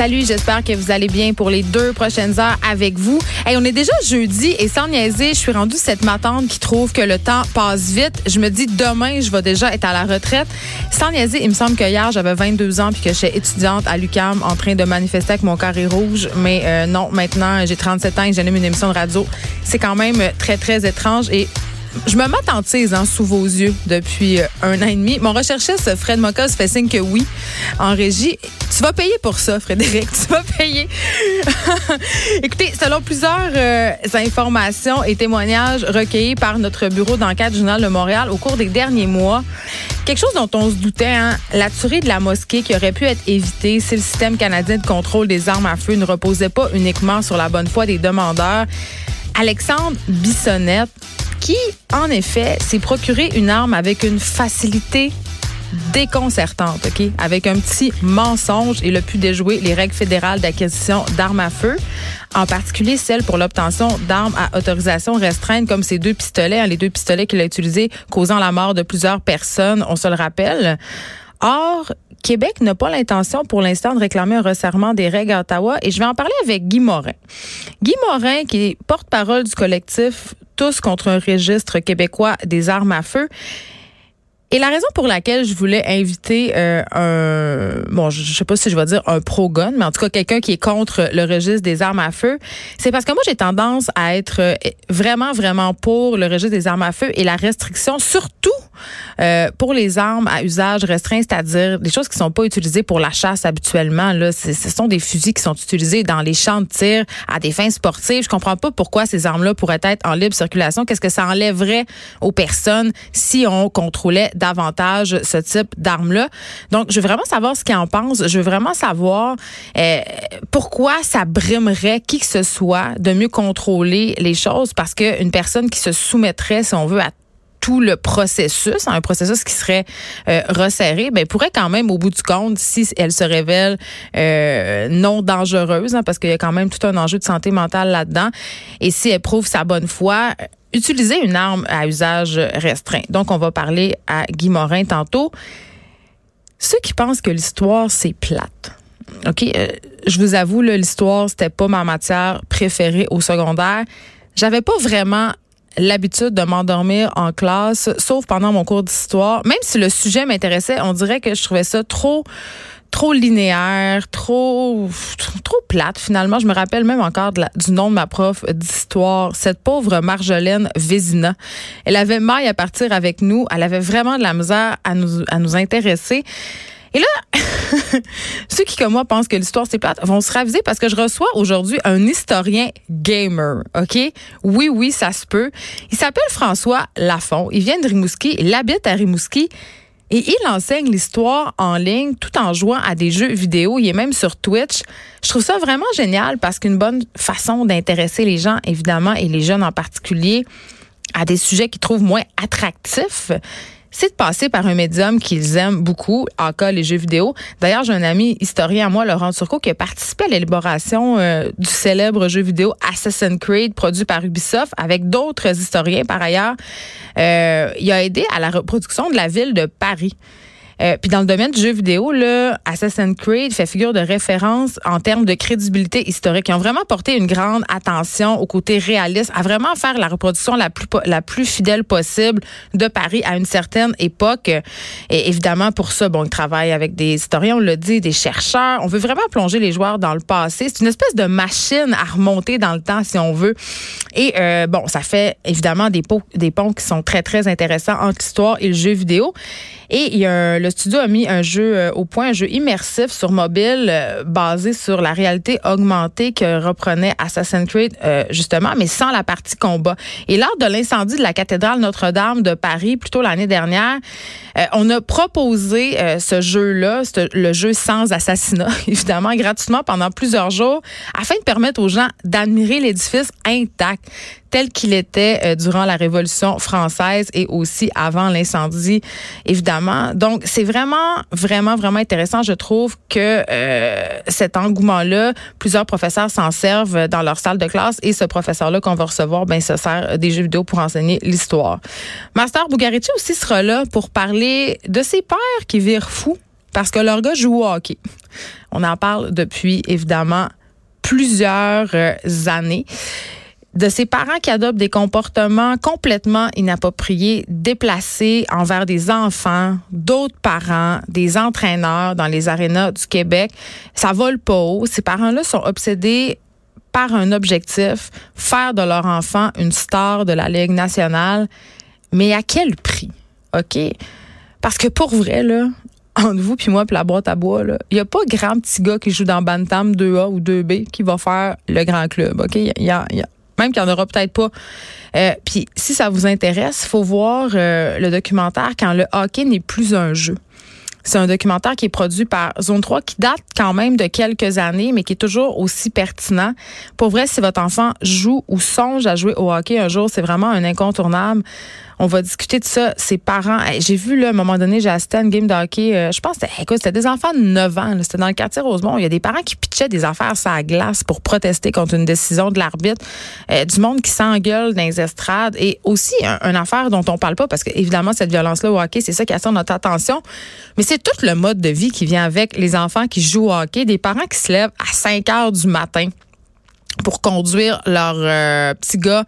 Salut, j'espère que vous allez bien pour les deux prochaines heures avec vous. Hey, on est déjà jeudi et sans niaiser, je suis rendue cette matante qui trouve que le temps passe vite. Je me dis demain, je vais déjà être à la retraite. Sans niaiser, il me semble que hier, j'avais 22 ans puis que j'étais étudiante à l'UCAM en train de manifester avec mon carré rouge. Mais euh, non, maintenant, j'ai 37 ans et j'anime une émission de radio. C'est quand même très, très étrange et je me m'attentise hein, sous vos yeux depuis euh, un an et demi. Mon recherchiste Fred Mocos fait signe que oui en régie. Tu vas payer pour ça, Frédéric. Tu vas payer. Écoutez, selon plusieurs euh, informations et témoignages recueillis par notre bureau d'enquête Journal de Montréal au cours des derniers mois, quelque chose dont on se doutait, hein, la tuerie de la mosquée qui aurait pu être évitée si le système canadien de contrôle des armes à feu ne reposait pas uniquement sur la bonne foi des demandeurs. Alexandre Bissonnette qui, en effet, s'est procuré une arme avec une facilité déconcertante, OK? Avec un petit mensonge, il a pu déjouer les règles fédérales d'acquisition d'armes à feu, en particulier celles pour l'obtention d'armes à autorisation restreinte, comme ces deux pistolets, hein, les deux pistolets qu'il a utilisés, causant la mort de plusieurs personnes, on se le rappelle. Or, Québec n'a pas l'intention pour l'instant de réclamer un resserrement des règles à Ottawa et je vais en parler avec Guy Morin. Guy Morin, qui est porte-parole du collectif Contre un registre québécois des armes à feu. Et la raison pour laquelle je voulais inviter euh, un, bon, je, sais pas si je vais dire un pro-gun, mais en tout cas quelqu'un qui est contre le registre des armes à feu, c'est parce que moi j'ai tendance à être euh, vraiment, vraiment pour le registre des armes à feu et la restriction, surtout euh, pour les armes à usage restreint, c'est-à-dire des choses qui sont pas utilisées pour la chasse habituellement. Là, ce sont des fusils qui sont utilisés dans les champs de tir à des fins sportives. Je comprends pas pourquoi ces armes-là pourraient être en libre circulation. Qu'est-ce que ça enlèverait aux personnes si on contrôlait davantage ce type d'armes-là. Donc, je veux vraiment savoir ce qu'ils en pensent. Je veux vraiment savoir euh, pourquoi ça brimerait qui que ce soit de mieux contrôler les choses parce qu'une personne qui se soumettrait, si on veut, à tout le processus, un processus qui serait euh, resserré, ben pourrait quand même au bout du compte, si elle se révèle euh, non dangereuse, hein, parce qu'il y a quand même tout un enjeu de santé mentale là-dedans, et si elle prouve sa bonne foi, utiliser une arme à usage restreint. Donc, on va parler à Guy Morin tantôt. Ceux qui pensent que l'histoire, c'est plate. OK, euh, je vous avoue, l'histoire, c'était pas ma matière préférée au secondaire. J'avais pas vraiment l'habitude de m'endormir en classe, sauf pendant mon cours d'histoire. Même si le sujet m'intéressait, on dirait que je trouvais ça trop trop linéaire, trop trop plate finalement. Je me rappelle même encore du nom de ma prof d'histoire, cette pauvre Marjolaine Vézina. Elle avait maille à partir avec nous, elle avait vraiment de la misère à nous à nous intéresser. Et là, ceux qui, comme moi, pensent que l'histoire c'est plate vont se raviser parce que je reçois aujourd'hui un historien gamer. OK? Oui, oui, ça se peut. Il s'appelle François Lafont. Il vient de Rimouski. Il habite à Rimouski. Et il enseigne l'histoire en ligne tout en jouant à des jeux vidéo. Il est même sur Twitch. Je trouve ça vraiment génial parce qu'une bonne façon d'intéresser les gens, évidemment, et les jeunes en particulier, à des sujets qu'ils trouvent moins attractifs, c'est de passer par un médium qu'ils aiment beaucoup, en les jeux vidéo. D'ailleurs, j'ai un ami historien à moi, Laurent Turcot, qui a participé à l'élaboration euh, du célèbre jeu vidéo Assassin's Creed, produit par Ubisoft, avec d'autres historiens par ailleurs. Euh, il a aidé à la reproduction de la ville de Paris. Euh, puis dans le domaine du jeu vidéo, là, Assassin's Creed fait figure de référence en termes de crédibilité historique. Ils ont vraiment porté une grande attention au côté réaliste, à vraiment faire la reproduction la plus la plus fidèle possible de Paris à une certaine époque. Et évidemment, pour ça, bon, ils travaillent avec des historiens, on l'a dit, des chercheurs. On veut vraiment plonger les joueurs dans le passé. C'est une espèce de machine à remonter dans le temps, si on veut. Et euh, bon, ça fait évidemment des, des ponts qui sont très, très intéressants entre l'histoire et le jeu vidéo. Et il y a le studio a mis un jeu euh, au point, un jeu immersif sur mobile euh, basé sur la réalité augmentée que reprenait Assassin's Creed euh, justement, mais sans la partie combat. Et lors de l'incendie de la cathédrale Notre-Dame de Paris, plutôt l'année dernière, on a proposé ce jeu-là, le jeu sans assassinat, évidemment, gratuitement pendant plusieurs jours, afin de permettre aux gens d'admirer l'édifice intact tel qu'il était euh, durant la Révolution française et aussi avant l'incendie, évidemment. Donc, c'est vraiment, vraiment, vraiment intéressant. Je trouve que euh, cet engouement-là, plusieurs professeurs s'en servent dans leur salle de classe et ce professeur-là qu'on va recevoir, ben, se sert des jeux vidéo pour enseigner l'histoire. Master Bugarici aussi sera là pour parler de ses pères qui virent fous parce que leur gars joue au hockey. On en parle depuis, évidemment, plusieurs euh, années de ces parents qui adoptent des comportements complètement inappropriés, déplacés envers des enfants, d'autres parents, des entraîneurs dans les arénas du Québec. Ça vole pas haut. Ces parents-là sont obsédés par un objectif, faire de leur enfant une star de la Ligue nationale. Mais à quel prix? OK? Parce que pour vrai, là, entre vous puis moi puis la boîte à bois, il n'y a pas grand petit gars qui joue dans Bantam 2A ou 2B qui va faire le grand club. OK? Il y a, même qu'il n'y en aura peut-être pas. Euh, puis si ça vous intéresse, faut voir euh, le documentaire quand le hockey n'est plus un jeu. C'est un documentaire qui est produit par Zone 3 qui date quand même de quelques années, mais qui est toujours aussi pertinent. Pour vrai, si votre enfant joue ou songe à jouer au hockey un jour, c'est vraiment un incontournable. On va discuter de ça. Ses parents, j'ai vu là, à un moment donné, j'ai assisté une game de hockey. Euh, je pense que c'était des enfants de 9 ans. C'était dans le quartier Rosemont. Il y a des parents qui pitchaient des affaires sur la glace pour protester contre une décision de l'arbitre. Euh, du monde qui s'engueule dans les estrades. Et aussi, une affaire dont on parle pas, parce que évidemment, cette violence-là au hockey, c'est ça qui attire notre attention. Mais c'est tout le mode de vie qui vient avec les enfants qui jouent au hockey. Des parents qui se lèvent à 5 heures du matin pour conduire leur euh, petit gars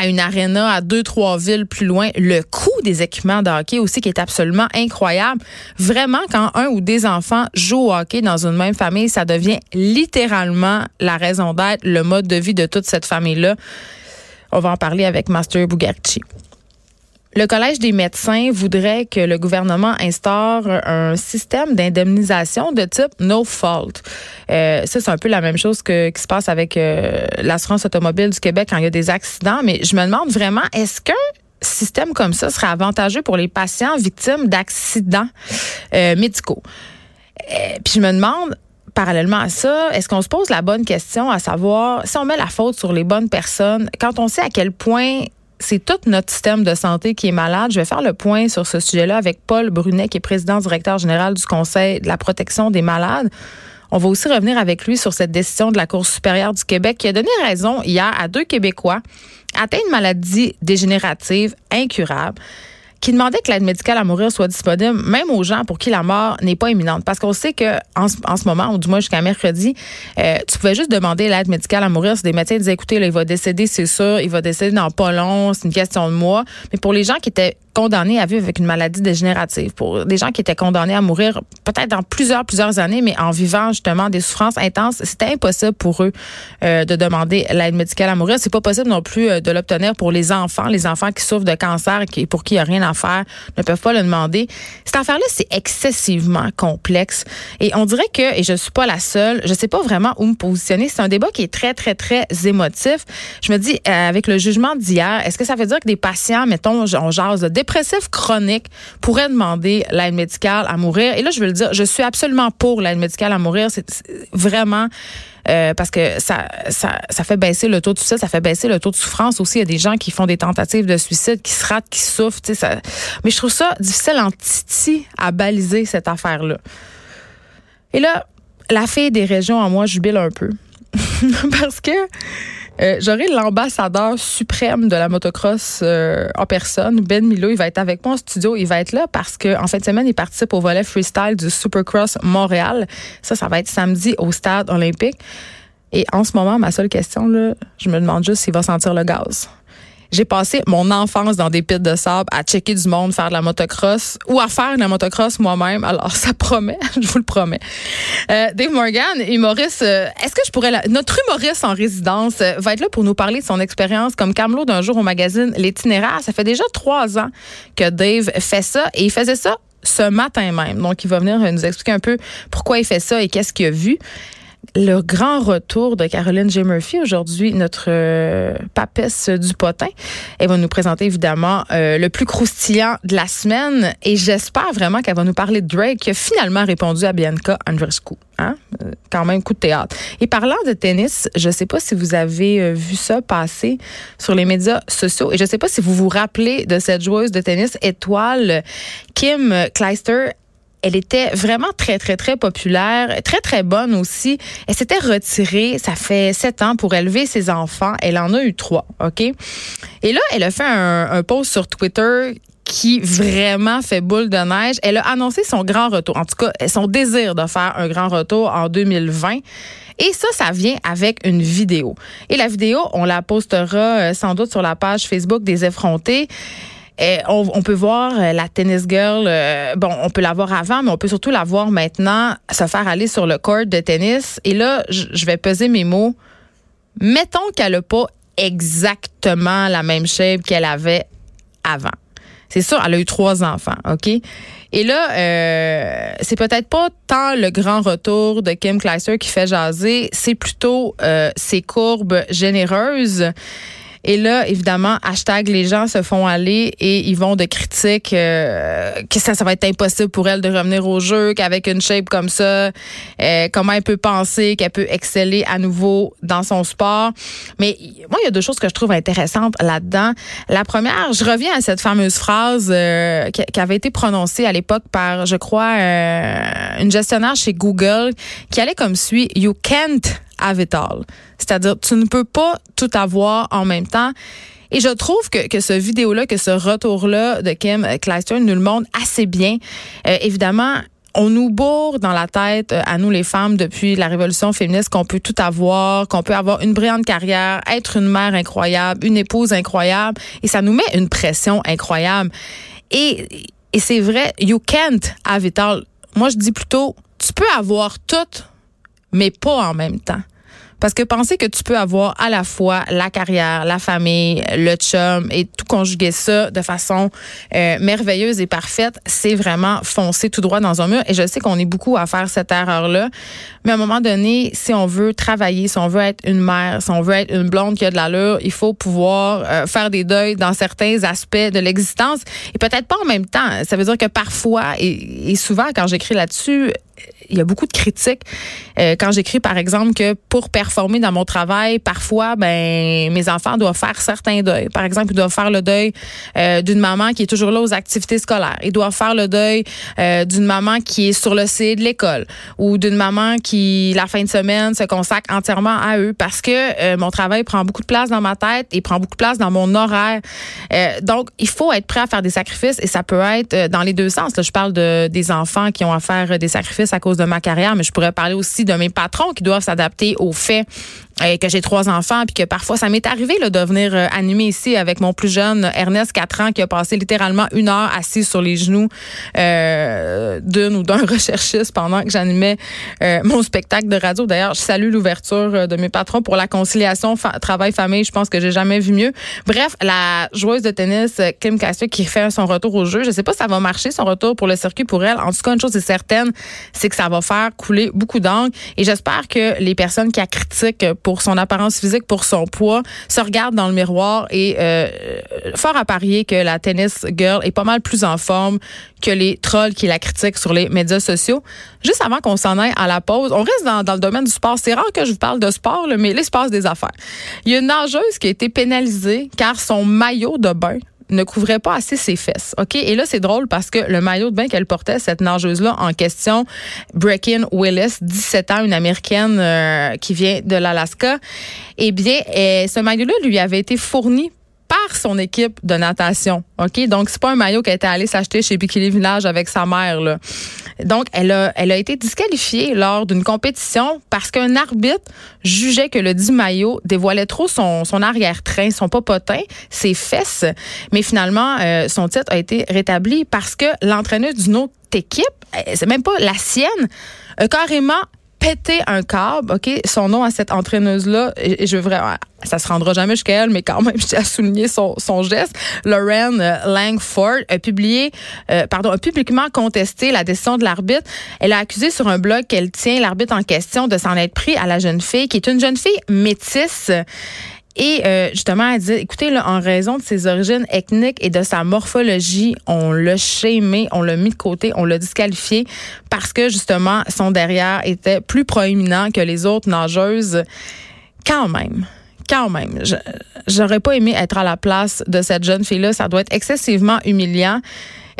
à une aréna à deux, trois villes plus loin. Le coût des équipements de hockey aussi qui est absolument incroyable. Vraiment, quand un ou des enfants jouent au hockey dans une même famille, ça devient littéralement la raison d'être, le mode de vie de toute cette famille-là. On va en parler avec Master Bugacci. Le Collège des médecins voudrait que le gouvernement instaure un système d'indemnisation de type no fault. Euh, ça, c'est un peu la même chose que qui se passe avec euh, l'assurance automobile du Québec quand il y a des accidents. Mais je me demande vraiment, est-ce qu'un système comme ça serait avantageux pour les patients victimes d'accidents euh, médicaux? puis je me demande, parallèlement à ça, est-ce qu'on se pose la bonne question à savoir si on met la faute sur les bonnes personnes, quand on sait à quel point c'est tout notre système de santé qui est malade. Je vais faire le point sur ce sujet-là avec Paul Brunet, qui est président directeur général du Conseil de la protection des malades. On va aussi revenir avec lui sur cette décision de la Cour supérieure du Québec qui a donné raison hier à deux Québécois atteints de maladie dégénérative incurable qui demandait que l'aide médicale à mourir soit disponible même aux gens pour qui la mort n'est pas imminente. Parce qu'on sait que en, ce moment, ou du moins jusqu'à mercredi, euh, tu pouvais juste demander l'aide médicale à mourir. Si des médecins disaient, écoutez, là, il va décéder, c'est sûr, il va décéder dans pas long, c'est une question de mois. Mais pour les gens qui étaient condamnés à vivre avec une maladie dégénérative, pour des gens qui étaient condamnés à mourir peut-être dans plusieurs, plusieurs années, mais en vivant justement des souffrances intenses, c'était impossible pour eux euh, de demander l'aide médicale à mourir. C'est pas possible non plus euh, de l'obtenir pour les enfants, les enfants qui souffrent de cancer et pour qui il n'y a rien à faire ne peuvent pas le demander. Cette affaire-là, c'est excessivement complexe et on dirait que, et je suis pas la seule, je sais pas vraiment où me positionner. C'est un débat qui est très, très, très émotif. Je me dis, euh, avec le jugement d'hier, est-ce que ça veut dire que des patients, mettons, on jase de dépressif chronique pourrait demander l'aide médicale à mourir. Et là, je veux le dire, je suis absolument pour l'aide médicale à mourir. C'est vraiment euh, parce que ça, fait baisser le taux de suicide, ça fait baisser le taux de souffrance aussi. Il y a des gens qui font des tentatives de suicide, qui se ratent, qui souffrent. Ça... Mais je trouve ça difficile en titi à baliser cette affaire-là. Et là, la fille des régions en moi jubile un peu. parce que euh, j'aurai l'ambassadeur suprême de la motocross euh, en personne, Ben Milo. Il va être avec moi en studio. Il va être là parce qu'en en fin de semaine, il participe au volet freestyle du Supercross Montréal. Ça, ça va être samedi au stade olympique. Et en ce moment, ma seule question, là, je me demande juste s'il va sentir le gaz. J'ai passé mon enfance dans des pits de sable à checker du monde, faire de la motocross ou à faire de la motocross moi-même. Alors, ça promet, je vous le promets. Euh, Dave Morgan, humoriste, euh, est-ce que je pourrais... Notre humoriste en résidence euh, va être là pour nous parler de son expérience comme camelot d'un jour au magazine L'Itinéraire. Ça fait déjà trois ans que Dave fait ça et il faisait ça ce matin même. Donc, il va venir nous expliquer un peu pourquoi il fait ça et qu'est-ce qu'il a vu le grand retour de Caroline J. Murphy aujourd'hui, notre euh, papesse du potin. Elle va nous présenter évidemment euh, le plus croustillant de la semaine et j'espère vraiment qu'elle va nous parler de Drake qui a finalement répondu à Bianca Andreescu. Hein? Euh, quand même, coup de théâtre. Et parlant de tennis, je ne sais pas si vous avez vu ça passer sur les médias sociaux et je ne sais pas si vous vous rappelez de cette joueuse de tennis étoile Kim Kleister elle était vraiment très, très, très populaire, très, très bonne aussi. Elle s'était retirée, ça fait sept ans, pour élever ses enfants. Elle en a eu trois, OK? Et là, elle a fait un, post sur Twitter qui vraiment fait boule de neige. Elle a annoncé son grand retour, en tout cas son désir de faire un grand retour en 2020. Et ça, ça vient avec une vidéo. Et la vidéo, on la postera euh, sans doute sur la page Facebook des effrontés. Et on, peut voir euh, la tennis girl, euh, bon, on peut la voir avant, mais on peut surtout la voir maintenant se faire aller sur le court de tennis. Et là, je vais peser mes mots. Mettons qu'elle n'a pas exactement la même shape qu'elle avait avant. C'est sûr, elle a eu trois enfants, OK? Et là, euh, c'est peut-être pas tant le grand retour de Kim Kleister qui fait jaser, c'est plutôt ses courbes généreuses et là, évidemment, hashtag les gens se font aller et ils vont de critiques euh, que ça, ça va être impossible pour elle de revenir au jeu, qu'avec une shape comme ça, euh, comment elle peut penser qu'elle peut exceller à nouveau dans son sport. Mais moi, il y a deux choses que je trouve intéressantes là-dedans. La première, je reviens à cette fameuse phrase euh, qui, qui, avait été prononcée à l'époque par, je crois, une gestionnaire chez Google qui allait comme suit, You can't have it all. C'est-à-dire, tu ne peux pas tout avoir en même temps. Et je trouve que, que ce vidéo-là, que ce retour-là de Kim Kleister nous le montre assez bien. Euh, évidemment, on nous bourre dans la tête, euh, à nous les femmes, depuis la révolution féministe, qu'on peut tout avoir, qu'on peut avoir une brillante carrière, être une mère incroyable, une épouse incroyable, et ça nous met une pression incroyable. Et, et c'est vrai, you can't have it all. Moi, je dis plutôt, tu peux avoir tout, mais pas en même temps. Parce que penser que tu peux avoir à la fois la carrière, la famille, le chum et tout conjuguer ça de façon euh, merveilleuse et parfaite, c'est vraiment foncer tout droit dans un mur. Et je sais qu'on est beaucoup à faire cette erreur-là. Mais à un moment donné, si on veut travailler, si on veut être une mère, si on veut être une blonde qui a de l'allure, il faut pouvoir euh, faire des deuils dans certains aspects de l'existence. Et peut-être pas en même temps. Ça veut dire que parfois, et, et souvent quand j'écris là-dessus, il y a beaucoup de critiques euh, quand j'écris par exemple que pour performer dans mon travail, parfois ben mes enfants doivent faire certains deuils. Par exemple, ils doivent faire le deuil euh, d'une maman qui est toujours là aux activités scolaires. Ils doivent faire le deuil euh, d'une maman qui est sur le site de l'école ou d'une maman qui la fin de semaine se consacre entièrement à eux parce que mon travail prend beaucoup de place dans ma tête et prend beaucoup de place dans mon horaire. donc il faut être prêt à faire des sacrifices et ça peut être dans les deux sens. Là, je parle de des enfants qui ont à faire des sacrifices à cause de ma carrière, mais je pourrais parler aussi de mes patrons qui doivent s'adapter au fait euh, que j'ai trois enfants puis que parfois ça m'est arrivé là, de venir euh, animer ici avec mon plus jeune Ernest 4 ans qui a passé littéralement une heure assis sur les genoux euh, d'une ou d'un recherchiste pendant que j'animais euh, mon spectacle de radio. D'ailleurs, je salue l'ouverture de mes patrons pour la conciliation travail-famille. Je pense que j'ai jamais vu mieux. Bref, la joueuse de tennis Kim Cassius qui fait son retour au jeu. Je sais pas si ça va marcher son retour pour le circuit pour elle. En tout cas, une chose est certaine, c'est que ça va faire couler beaucoup d'encre et j'espère que les personnes qui la critiquent son apparence physique, pour son poids, se regardent dans le miroir et euh, fort à parier que la tennis girl est pas mal plus en forme que les trolls qui la critiquent sur les médias sociaux. Juste avant qu'on s'en aille à la pause, on reste dans, le domaine du sport. C'est rare que je vous parle de sport, mais l'espace des affaires. Il y a une nageuse qui a été pénalisée car son maillot de bain ne couvrait pas assez ses fesses. OK? Et là, c'est drôle parce que le maillot de bain qu'elle portait, cette nageuse-là en question, Brecken Willis, 17 ans, une américaine euh, qui vient de l'Alaska, eh bien, euh, ce maillot-là lui avait été fourni son équipe de natation. OK? Donc, c'est pas un maillot qu'elle était allée s'acheter chez Bikini Village avec sa mère. Donc, elle a, été disqualifiée lors d'une compétition parce qu'un arbitre jugeait que le dit maillot dévoilait trop son, son arrière-train, son popotin, ses fesses. Mais finalement, euh, son titre a été rétabli parce que l'entraîneur d'une autre équipe, euh, c'est même pas la sienne, a carrément pété un câble, OK? Son nom à cette entraîneuse-là, et, je veux vraiment, ça se rendra jamais jusqu'à elle, mais quand même, tiens à souligner son, son geste. Lauren euh, Langford a publié, euh, pardon, a publiquement contesté la décision de l'arbitre. Elle a accusé sur un blog qu'elle tient l'arbitre en question de s'en être pris à la jeune fille, qui est une jeune fille métisse. Et euh, justement, elle dit, écoutez, là, en raison de ses origines ethniques et de sa morphologie, on l'a chémé, on l'a mis de côté, on l'a disqualifié parce que justement, son derrière était plus proéminent que les autres nageuses. Quand même quand même, j'aurais pas aimé être à la place de cette jeune fille-là. Ça doit être excessivement humiliant.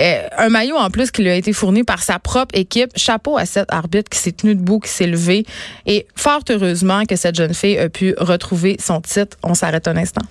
Euh, un maillot en plus qui lui a été fourni par sa propre équipe. Chapeau à cet arbitre qui s'est tenu debout, qui s'est levé. Et fort heureusement que cette jeune fille a pu retrouver son titre. On s'arrête un instant.